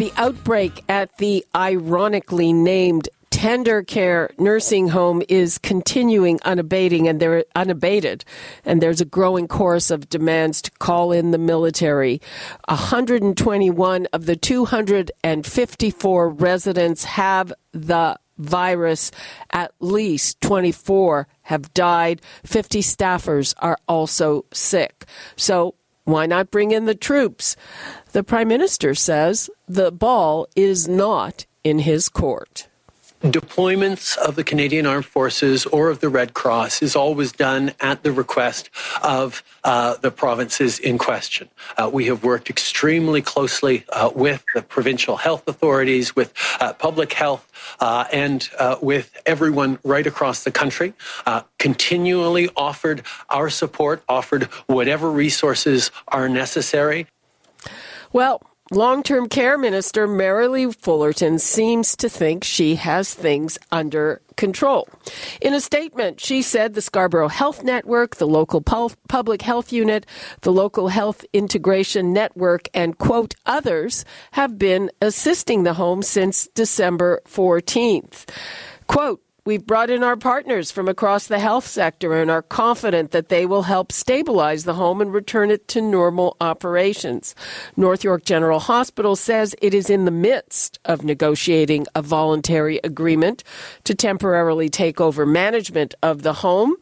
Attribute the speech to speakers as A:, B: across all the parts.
A: The outbreak at the ironically named Tender Care nursing home is continuing unabating and they're unabated. And there's a growing chorus of demands to call in the military. 121 of the 254 residents have the virus. At least 24 have died. 50 staffers are also sick. So why not bring in the troops? The Prime Minister says the ball is not in his court.
B: Deployments of the Canadian Armed Forces or of the Red Cross is always done at the request of uh, the provinces in question. Uh, we have worked extremely closely uh, with the provincial health authorities, with uh, public health, uh, and uh, with everyone right across the country. continually offered our support, offered whatever resources are necessary.
A: Well, Long term care minister Merrilee Fullerton seems to think she has things under control. In a statement, she said the Scarborough Health Network, the local public health unit, the local health integration network, and quote, others have been assisting the home since December 14th. Quote, We've brought in our partners from across the health sector and are confident that they will help stabilize the home and return it to normal operations. North York General Hospital says it is in the midst of negotiating a voluntary agreement to temporarily take over management of the home.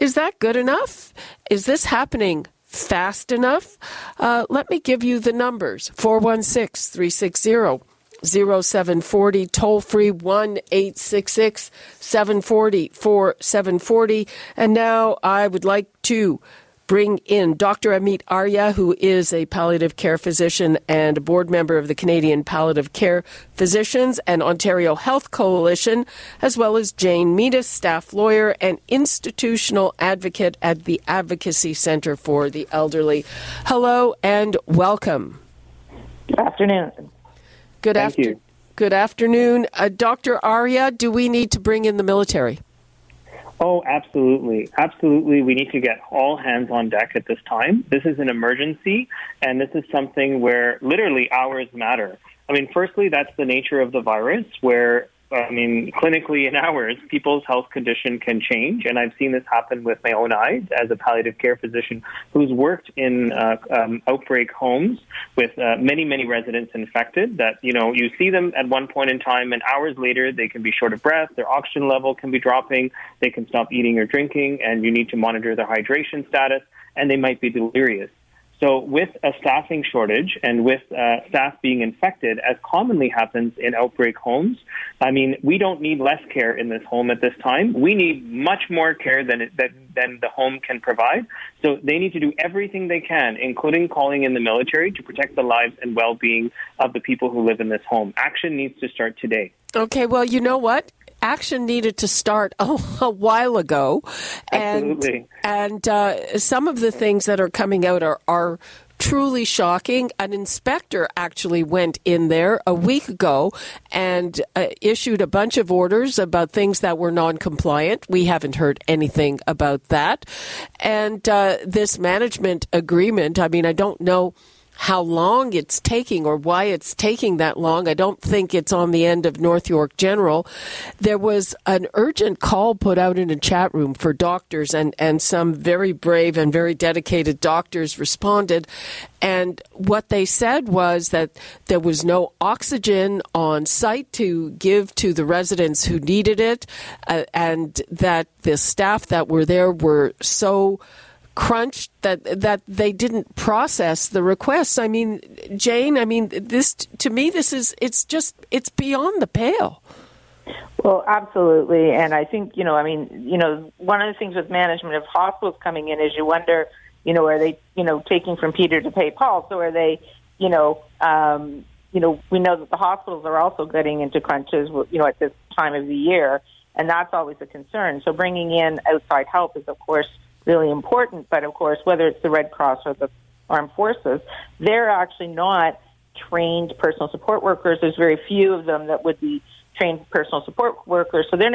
A: Is that good enough? Is this happening fast enough? Uh, let me give you the numbers 416 360 0740, toll free 1 866 740 4740. And now I would like to bring in Dr. Amit Arya, who is a palliative care physician and a board member of the Canadian Palliative Care Physicians and Ontario Health Coalition, as well as Jane Meadus, staff lawyer and institutional advocate at the Advocacy Center for the Elderly. Hello and welcome.
C: Good afternoon.
A: Good, after- good afternoon. Uh, Dr. Arya, do we need to bring in the military?
C: Oh, absolutely. Absolutely. We need to get all hands on deck at this time. This is an emergency, and this is something where literally hours matter. I mean, firstly, that's the nature of the virus, where I mean, clinically in hours, people's health condition can change, and I've seen this happen with my own eyes as a palliative care physician who's worked in uh, um, outbreak homes with uh, many, many residents infected. That you know, you see them at one point in time, and hours later they can be short of breath, their oxygen level can be dropping, they can stop eating or drinking, and you need to monitor their hydration status, and they might be delirious. So, with a staffing shortage and with uh, staff being infected, as commonly happens in outbreak homes, I mean, we don't need less care in this home at this time. We need much more care than, it, that, than the home can provide. So, they need to do everything they can, including calling in the military, to protect the lives and well being of the people who live in this home. Action needs to start today.
A: Okay, well, you know what? Action needed to start a, a while ago,
C: and
A: and uh, some of the things that are coming out are are truly shocking. An inspector actually went in there a week ago and uh, issued a bunch of orders about things that were non compliant. We haven't heard anything about that. And uh, this management agreement, I mean, I don't know how long it's taking or why it's taking that long. I don't think it's on the end of North York General. There was an urgent call put out in a chat room for doctors, and, and some very brave and very dedicated doctors responded. And what they said was that there was no oxygen on site to give to the residents who needed it, uh, and that the staff that were there were so crunched that that they didn't process the requests. I mean, Jane, I mean this to me this is it's just it's beyond the pale.
D: Well, absolutely, and I think you know, I mean, you know, one of the things with management of hospitals coming in is you wonder, you know, are they, you know, taking from Peter to pay Paul? So are they, you know, um, you know, we know that the hospitals are also getting into crunches, you know, at this time of the year, and that's always a concern. So bringing in outside help is, of course, really important. But of course, whether it's the Red Cross or the armed forces, they're actually not trained personal support workers. There's very few of them that would be trained personal support workers, so they're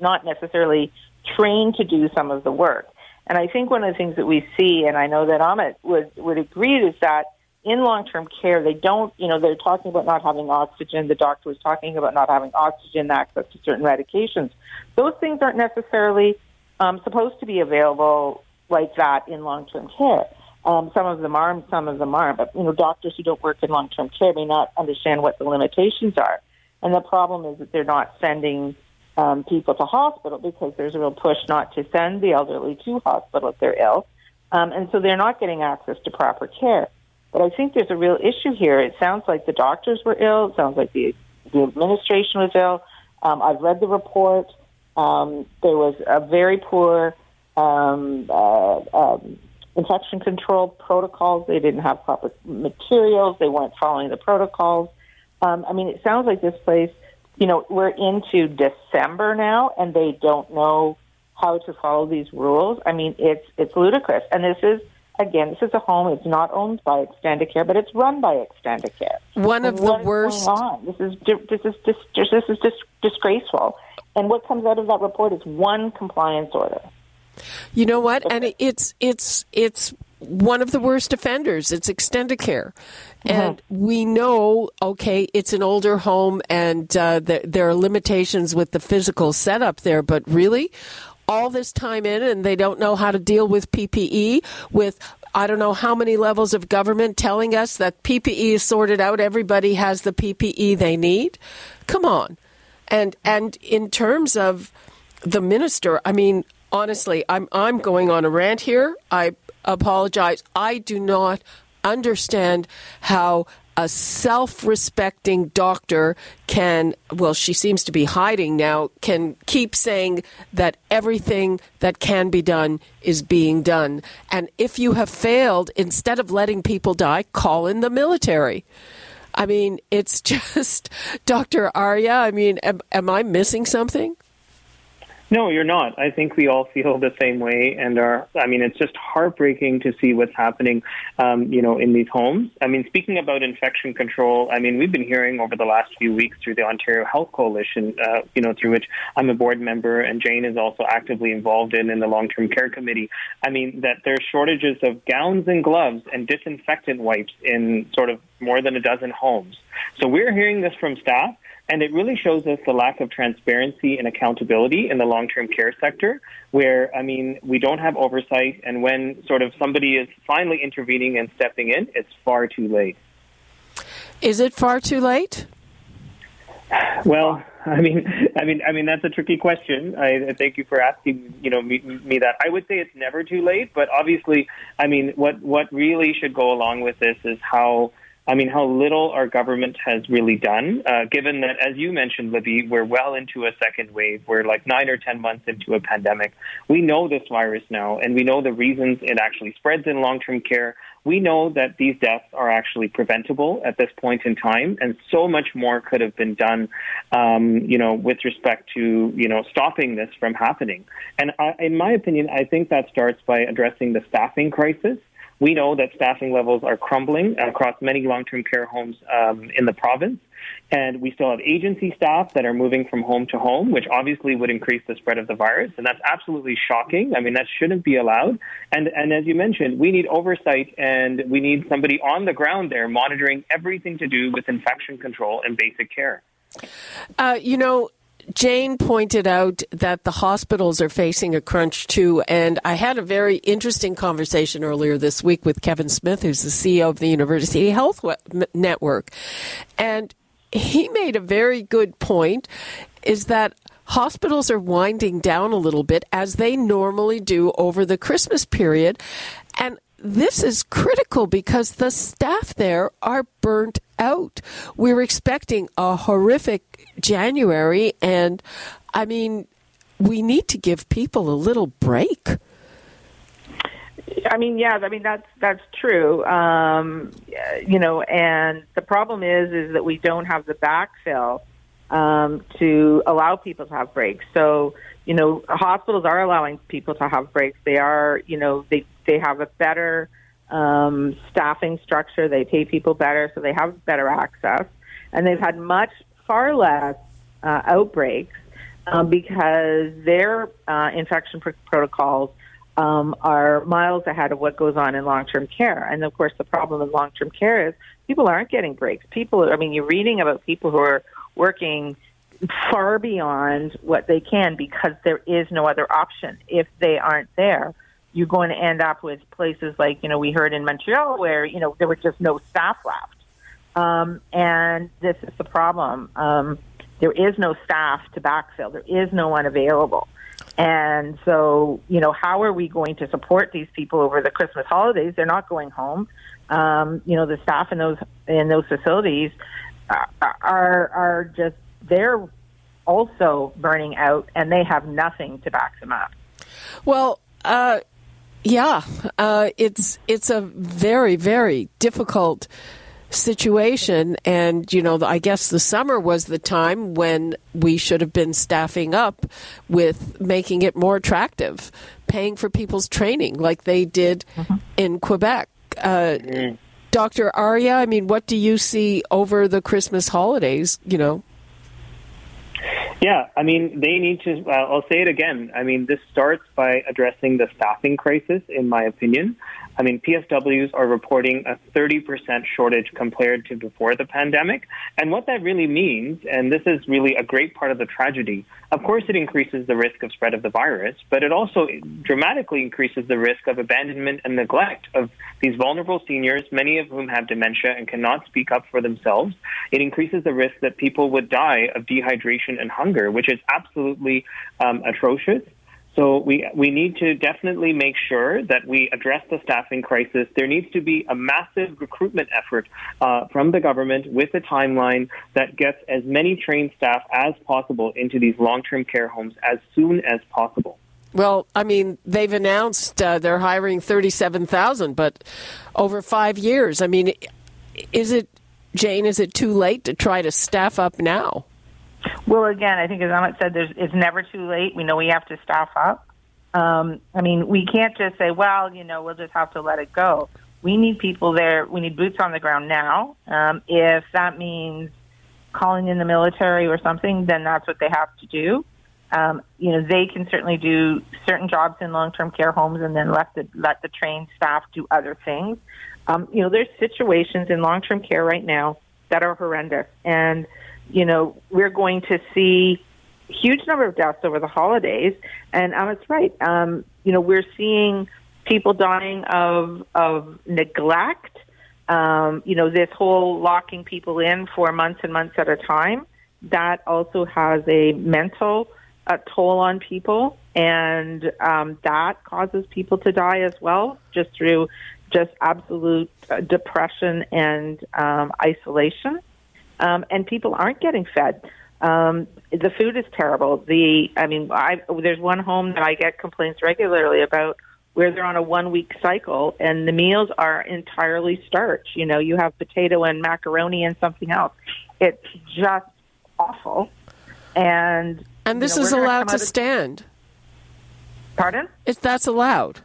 D: not necessarily trained to do some of the work. And I think one of the things that we see, and I know that Amit would would agree, is that in long term care, they don't, you know, they're talking about not having oxygen. The doctor was talking about not having oxygen access to certain medications. Those things aren't necessarily um, supposed to be available like that in long term care. Um, some of them are, and some of them aren't. But you know, doctors who don't work in long-term care may not understand what the limitations are. And the problem is that they're not sending um, people to hospital because there's a real push not to send the elderly to hospital if they're ill, um, and so they're not getting access to proper care. But I think there's a real issue here. It sounds like the doctors were ill. It sounds like the the administration was ill. Um, I've read the report. Um, there was a very poor um, uh, um, infection control protocols. They didn't have proper materials. They weren't following the protocols. Um, I mean, it sounds like this place, you know, we're into December now and they don't know how to follow these rules. I mean, it's, it's ludicrous. And this is, again, this is a home. It's not owned by Extendicare, but it's run by Extendicare.
A: One of the worst.
D: This is this is this, this is dis- disgraceful. And what comes out of that report is one compliance order.
A: You know what? And it's it's it's one of the worst offenders. It's Extendicare. Mm-hmm. And we know, okay, it's an older home and uh, there, there are limitations with the physical setup there, but really, all this time in and they don't know how to deal with PPE, with I don't know how many levels of government telling us that PPE is sorted out, everybody has the PPE they need. Come on. And and in terms of the minister, I mean, honestly, I'm I'm going on a rant here. I apologize. I do not understand how a self-respecting doctor can well she seems to be hiding now can keep saying that everything that can be done is being done. And if you have failed instead of letting people die call in the military. I mean it's just dr arya i mean am, am i missing something
C: no, you're not. I think we all feel the same way, and are. I mean, it's just heartbreaking to see what's happening, um, you know, in these homes. I mean, speaking about infection control, I mean, we've been hearing over the last few weeks through the Ontario Health Coalition, uh, you know, through which I'm a board member, and Jane is also actively involved in in the long-term care committee. I mean, that there's shortages of gowns and gloves and disinfectant wipes in sort of more than a dozen homes. So we're hearing this from staff. And it really shows us the lack of transparency and accountability in the long term care sector, where, I mean, we don't have oversight. And when sort of somebody is finally intervening and stepping in, it's far too late.
A: Is it far too late?
C: Well, I mean, I mean, I mean that's a tricky question. I, thank you for asking, you know, me, me that. I would say it's never too late, but obviously, I mean, what what really should go along with this is how I mean, how little our government has really done, uh, given that, as you mentioned, Libby, we're well into a second wave. We're like nine or 10 months into a pandemic. We know this virus now, and we know the reasons it actually spreads in long term care. We know that these deaths are actually preventable at this point in time, and so much more could have been done, um, you know, with respect to, you know, stopping this from happening. And I, in my opinion, I think that starts by addressing the staffing crisis. We know that staffing levels are crumbling across many long-term care homes um, in the province. And we still have agency staff that are moving from home to home, which obviously would increase the spread of the virus. And that's absolutely shocking. I mean, that shouldn't be allowed. And, and as you mentioned, we need oversight and we need somebody on the ground there monitoring everything to do with infection control and basic care.
A: Uh, you know, Jane pointed out that the hospitals are facing a crunch too, and I had a very interesting conversation earlier this week with Kevin Smith, who's the CEO of the University Health Network, and he made a very good point: is that hospitals are winding down a little bit as they normally do over the Christmas period, and this is critical because the staff there are burnt out. We're expecting a horrific January, and I mean, we need to give people a little break.
D: I mean, yeah, I mean that's that's true. Um, you know, and the problem is is that we don't have the backfill um, to allow people to have breaks. So, you know, hospitals are allowing people to have breaks. They are, you know, they they have a better um, staffing structure. They pay people better, so they have better access, and they've had much far less uh, outbreaks um, because their uh, infection pr- protocols um, are miles ahead of what goes on in long-term care. And of course, the problem in long-term care is people aren't getting breaks. People, I mean, you're reading about people who are working far beyond what they can because there is no other option. If they aren't there, you're going to end up with places like, you know, we heard in Montreal where, you know, there were just no staff left. Um, and this is the problem. Um, there is no staff to backfill. There is no one available. And so, you know, how are we going to support these people over the Christmas holidays? They're not going home. Um, you know, the staff in those in those facilities are are just they're also burning out, and they have nothing to back them up.
A: Well. Uh, yeah, uh, it's it's a very very difficult situation. And, you know, I guess the summer was the time when we should have been staffing up with making it more attractive, paying for people's training like they did mm-hmm. in Quebec. Uh, mm. Dr. Arya, I mean, what do you see over the Christmas holidays, you know?
C: Yeah, I mean, they need to, uh, I'll say it again. I mean, this starts by addressing the staffing crisis, in my opinion. I mean, PSWs are reporting a 30% shortage compared to before the pandemic. And what that really means, and this is really a great part of the tragedy, of course, it increases the risk of spread of the virus, but it also dramatically increases the risk of abandonment and neglect of these vulnerable seniors, many of whom have dementia and cannot speak up for themselves. It increases the risk that people would die of dehydration and hunger, which is absolutely um, atrocious. So we we need to definitely make sure that we address the staffing crisis. There needs to be a massive recruitment effort uh, from the government with a timeline that gets as many trained staff as possible into these long-term care homes as soon as possible.
A: Well, I mean, they've announced uh, they're hiring 37,000, but over five years. I mean, is it, Jane, is it too late to try to staff up now?
D: Well, again, I think as Amit said, there's, it's never too late. We know we have to staff up. Um, I mean, we can't just say, well, you know, we'll just have to let it go. We need people there. We need boots on the ground now. Um, if that means calling in the military or something, then that's what they have to do. Um, you know, they can certainly do certain jobs in long-term care homes and then let the let the trained staff do other things. Um, you know, there's situations in long-term care right now that are horrendous, and you know, we're going to see huge number of deaths over the holidays. And um, it's right. Um, you know, we're seeing people dying of of neglect. Um, you know, this whole locking people in for months and months at a time. That also has a mental uh, toll on people, and um, that causes people to die as well, just through just absolute uh, depression and um, isolation um, and people aren't getting fed. Um, the food is terrible. The I mean, I there's one home that I get complaints regularly about where they're on a one week cycle and the meals are entirely starch. You know, you have potato and macaroni and something else. It's just awful. And
A: and this
D: you know,
A: is allowed to stand.
D: Pardon?
A: If that's allowed.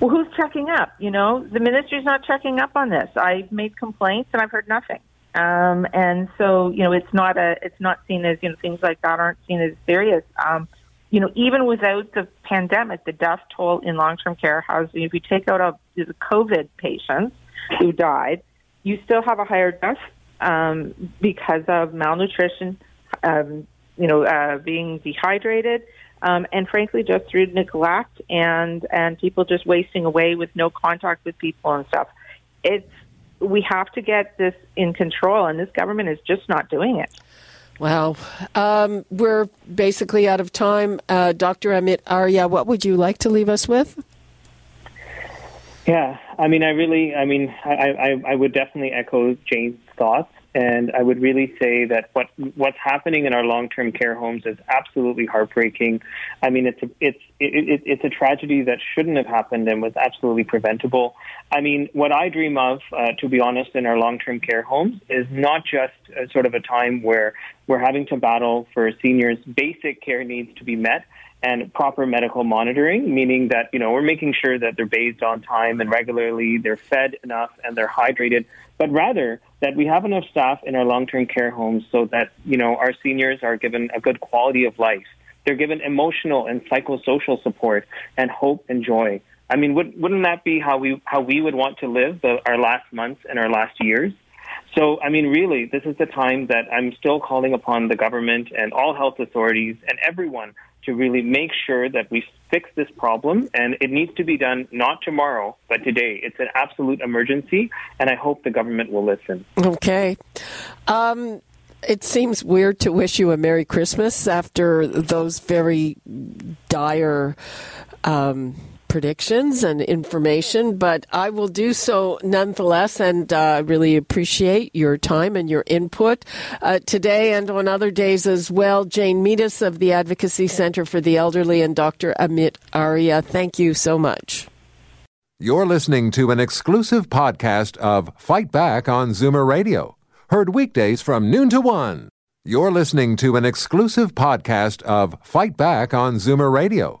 D: Well, who's checking up? You know, the ministry's not checking up on this. I've made complaints and I've heard nothing. Um, and so, you know, it's not a, it's not seen as, you know, things like that aren't seen as serious. Um, you know, even without the pandemic, the death toll in long-term care has, if you take out of the COVID patients who died, you still have a higher death um, because of malnutrition, um, you know, uh, being dehydrated, um, and frankly, just through neglect and and people just wasting away with no contact with people and stuff. It's we have to get this in control, and this government is just not doing it.
A: Well, um, we're basically out of time. Uh, Dr. Amit Arya, what would you like to leave us with?
C: Yeah, I mean, I really, I mean, I, I, I would definitely echo Jane's thoughts. And I would really say that what what's happening in our long-term care homes is absolutely heartbreaking. I mean, it's a, it's it, it, it's a tragedy that shouldn't have happened and was absolutely preventable. I mean, what I dream of, uh, to be honest, in our long-term care homes is not just a, sort of a time where we're having to battle for seniors' basic care needs to be met and proper medical monitoring, meaning that, you know, we're making sure that they're bathed on time and regularly, they're fed enough and they're hydrated, but rather that we have enough staff in our long-term care homes so that, you know, our seniors are given a good quality of life. They're given emotional and psychosocial support and hope and joy. I mean, would, wouldn't that be how we how we would want to live the, our last months and our last years? So, I mean, really, this is the time that I'm still calling upon the government and all health authorities and everyone to really make sure that we fix this problem. And it needs to be done not tomorrow, but today. It's an absolute emergency, and I hope the government will listen.
A: Okay. Um, it seems weird to wish you a Merry Christmas after those very dire. Um, predictions and information, but I will do so nonetheless and uh, really appreciate your time and your input uh, today and on other days as well. Jane Meadus of the Advocacy Center for the Elderly and Dr. Amit Arya, thank you so much.
E: You're listening to an exclusive podcast of Fight Back on Zoomer Radio, heard weekdays from noon to one. You're listening to an exclusive podcast of Fight Back on Zoomer Radio